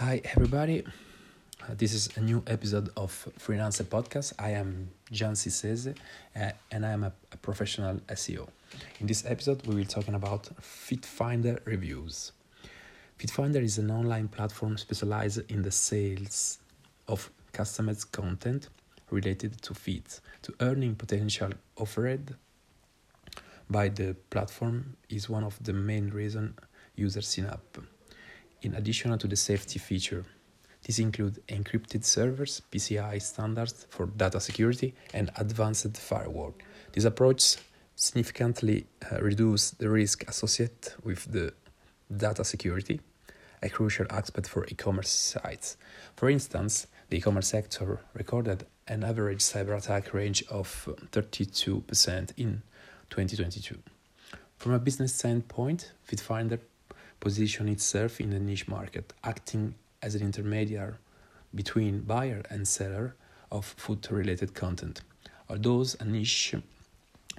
Hi, everybody. Uh, this is a new episode of Freelancer Podcast. I am Gian Cissese uh, and I am a, a, professional SEO. In this episode, we will talking about FeetFinder reviews. FeetFinder is an online platform specialized in the sales of customized content related to feeds. To earning potential offered by the platform is one of the main reason users sign up in addition to the safety feature. These include encrypted servers, PCI standards for data security, and advanced firewall. This approach significantly uh, the risk associated with the data security, a crucial aspect for e-commerce sites. For instance, the e-commerce sector recorded an average cyber attack range of 32% in 2022. From a business standpoint, FeetFinder position itself in a niche market, acting as an intermediary between buyer and seller of food related content. Although a niche,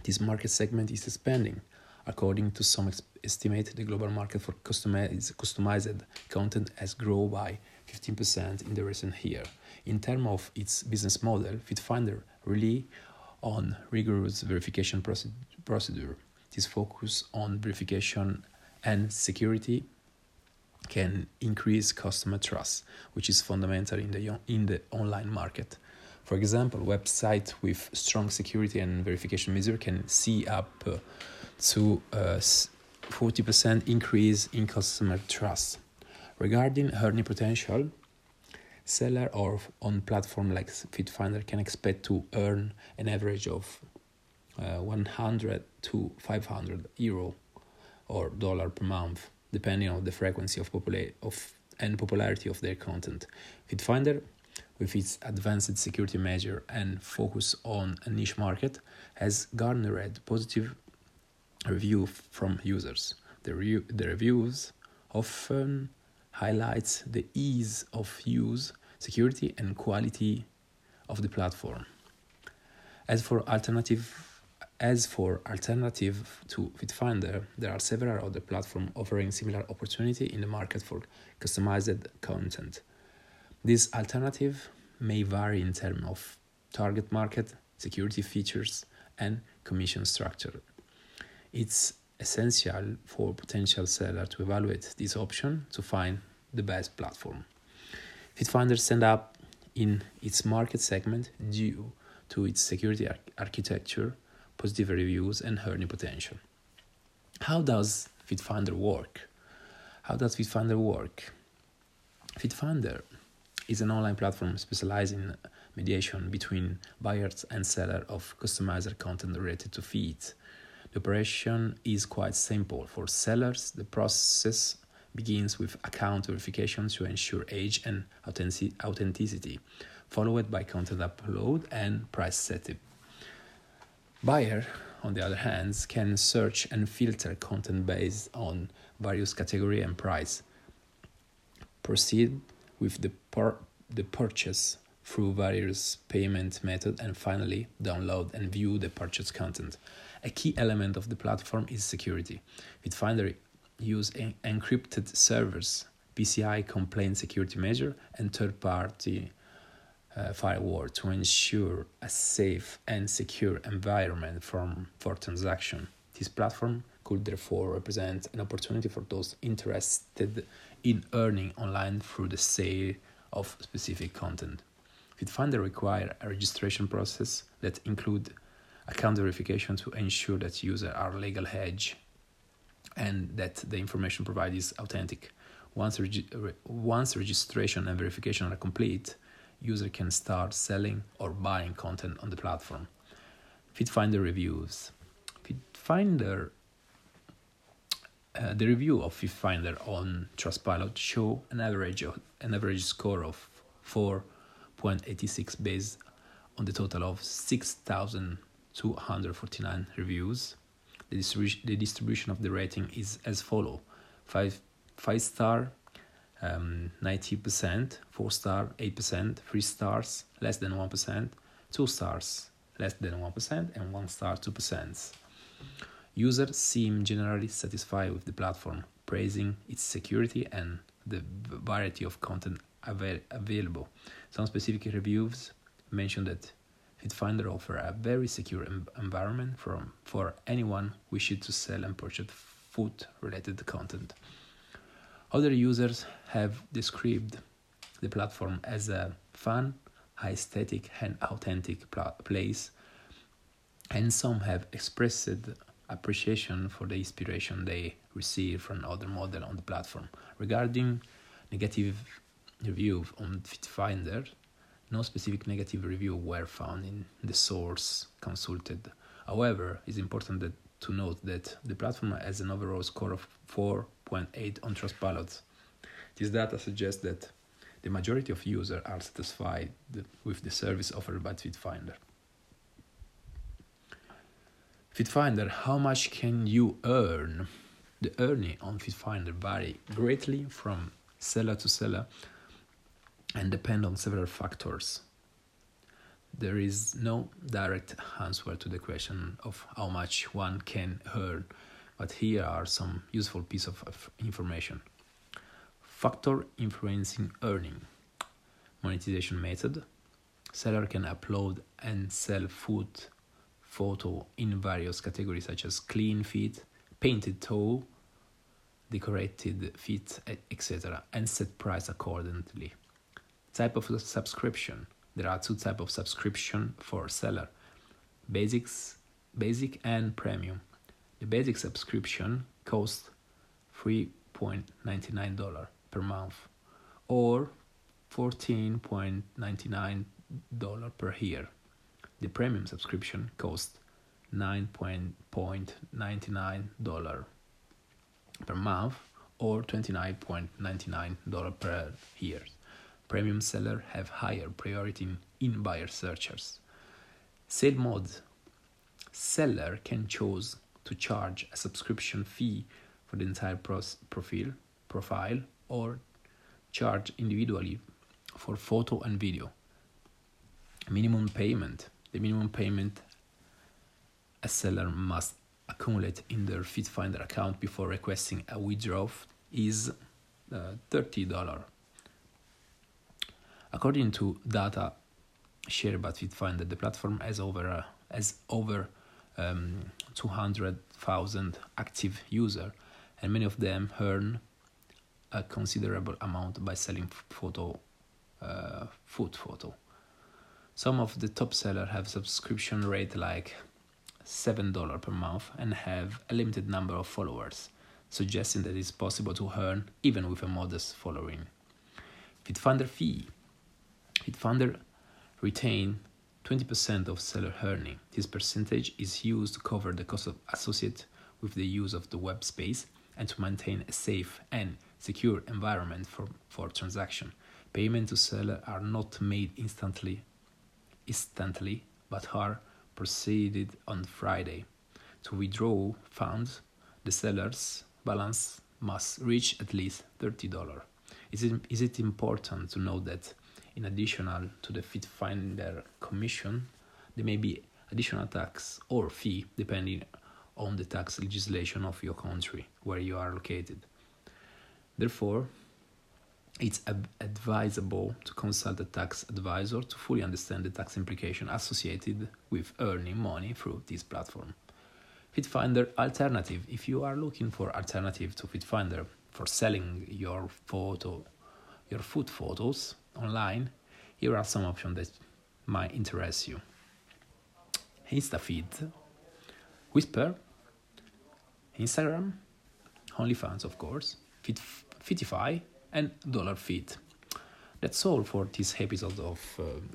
this market segment is expanding. According to some estimate, the global market for customized, customized content has grown by 15% in the recent year. In terms of its business model, FeetFinder really on rigorous verification procedure. This focus on verification and security can increase customer trust, which is fundamental in the in the online market. For example, website with strong security and verification measure can see up uh, to a 40% increase in customer trust. Regarding earning potential, seller or on platform like FeetFinder can expect to earn an average of uh, 100 to 500 euro or dollar per month, depending on the frequency of, popula- of and popularity of their content. FeetFinder, with its advanced security measure and focus on a niche market, has garnered positive review from users. The, re- the reviews often highlights the ease of use, security, and quality of the platform. As for alternative as for alternative to FeetFinder, there are several other platforms offering similar opportunity in the market for customized content. This alternative may vary in terms of target market, security features, and commission structure. It's essential for potential seller to evaluate this option to find the best platform. FeetFinder stand up in its market segment due to its security ar- architecture positive reviews, and earning potential. How does FeetFinder work? How does FeetFinder work? FeetFinder is an online platform specializing in mediation between buyers and sellers of customized content related to feeds. The operation is quite simple. For sellers, the process begins with account verification to ensure age and authenticity, followed by content upload and price setting. Buyer, on the other hand, can search and filter content based on various category and price. Proceed with the, the purchase through various payment method and finally download and view the purchased content. A key element of the platform is security. FeetFinder use en- encrypted servers, PCI compliant security measure, and third-party uh, firewall to ensure a safe and secure environment from, for transaction. This platform could therefore represent an opportunity for those interested in earning online through the sale of specific content. FeetFinder require a registration process that include account verification to ensure that users are legal hedge and that the information provided is authentic. Once, regi- once registration and verification are complete, user can start selling or buying content on the platform. FeetFinder reviews. FeetFinder, uh, the review of FeetFinder on Trustpilot show an average of, an average score of 4.86 based on the total of 6,249 reviews. The, distribu- the distribution of the rating is as follow: five five star um, 90%, 4 star 8%, 3 stars less than 1%, 2 stars less than 1%, and 1 star 2%. Users seem generally satisfied with the platform, praising its security and the variety of content avail- available. Some specific reviews mention that FeetFinder offer a very secure environment from, for anyone wishing to sell and purchase food related content. Other users have described the platform as a fun, aesthetic, and authentic pl- place, and some have expressed appreciation for the inspiration they receive from other models on the platform. Regarding negative reviews on FeetFinder, no specific negative review were found in the source consulted. However, it's important that, to note that the platform has an overall score of 4.8 on Trustpilot. This data suggests that the majority of users are satisfied with the service offered by FitFinder. FeetFinder, how much can you earn? The earning on FitFinder vary greatly from seller to seller and depend on several factors. There is no direct answer to the question of how much one can earn, but here are some useful pieces of information. Factor influencing earning. Monetization method. Seller can upload and sell food photo in various categories such as clean feet, painted toe, decorated feet, etc., and set price accordingly. Type of subscription. There are two type of subscription for seller. Basics, basic and premium. The basic subscription costs $3.99 per month or $14.99 per year. The premium subscription costs $9.99 per month or $29.99 per year. Premium sellers have higher priority in buyer searchers. Sale mode seller can choose to charge a subscription fee for the entire profile, profile or charge individually for photo and video. Minimum payment. The minimum payment a seller must accumulate in their FeetFinder account before requesting a withdrawal is uh, $30. According to data shared by FeetFinder, the platform has over uh, has over um, 200,000 active users, and many of them earn a considerable amount by selling photo, uh, food photo. Some of the top sellers have subscription rate like $7 per month and have a limited number of followers, suggesting that it's possible to earn even with a modest following. FeetFinder fee. FeetFinder retain 20% of seller earning. This percentage is used to cover the cost associated with the use of the web space and to maintain a safe and secure environment for, for transaction. Payment to seller are not made instantly instantly but are proceeded on Friday. To withdraw funds, the seller's balance must reach at least $30. Is it, is it important to know that in addition to the FeetFinder commission, there may be additional tax or fee depending on the tax legislation of your country where you are located. Therefore, it's advisable to consult a tax advisor to fully understand the tax implication associated with earning money through this platform. FitFinder alternative. If you are looking for alternative to FitFinder for selling your photo, your food photos online, here are some options that might interest you. InstaFeed, Whisper, Instagram, OnlyFans of course, Fit, Fitify, and dollar feed. That's all for this episode of um,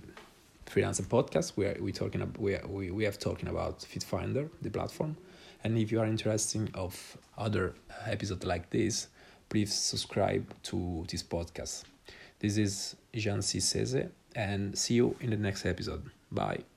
Freelancer Podcast. We are we talking about, we, are, we we have talking about FitFinder, the platform, and if you are interested of other episodes like this, please subscribe to this podcast. This is Jean C. Cese, and see you in the next episode. Bye.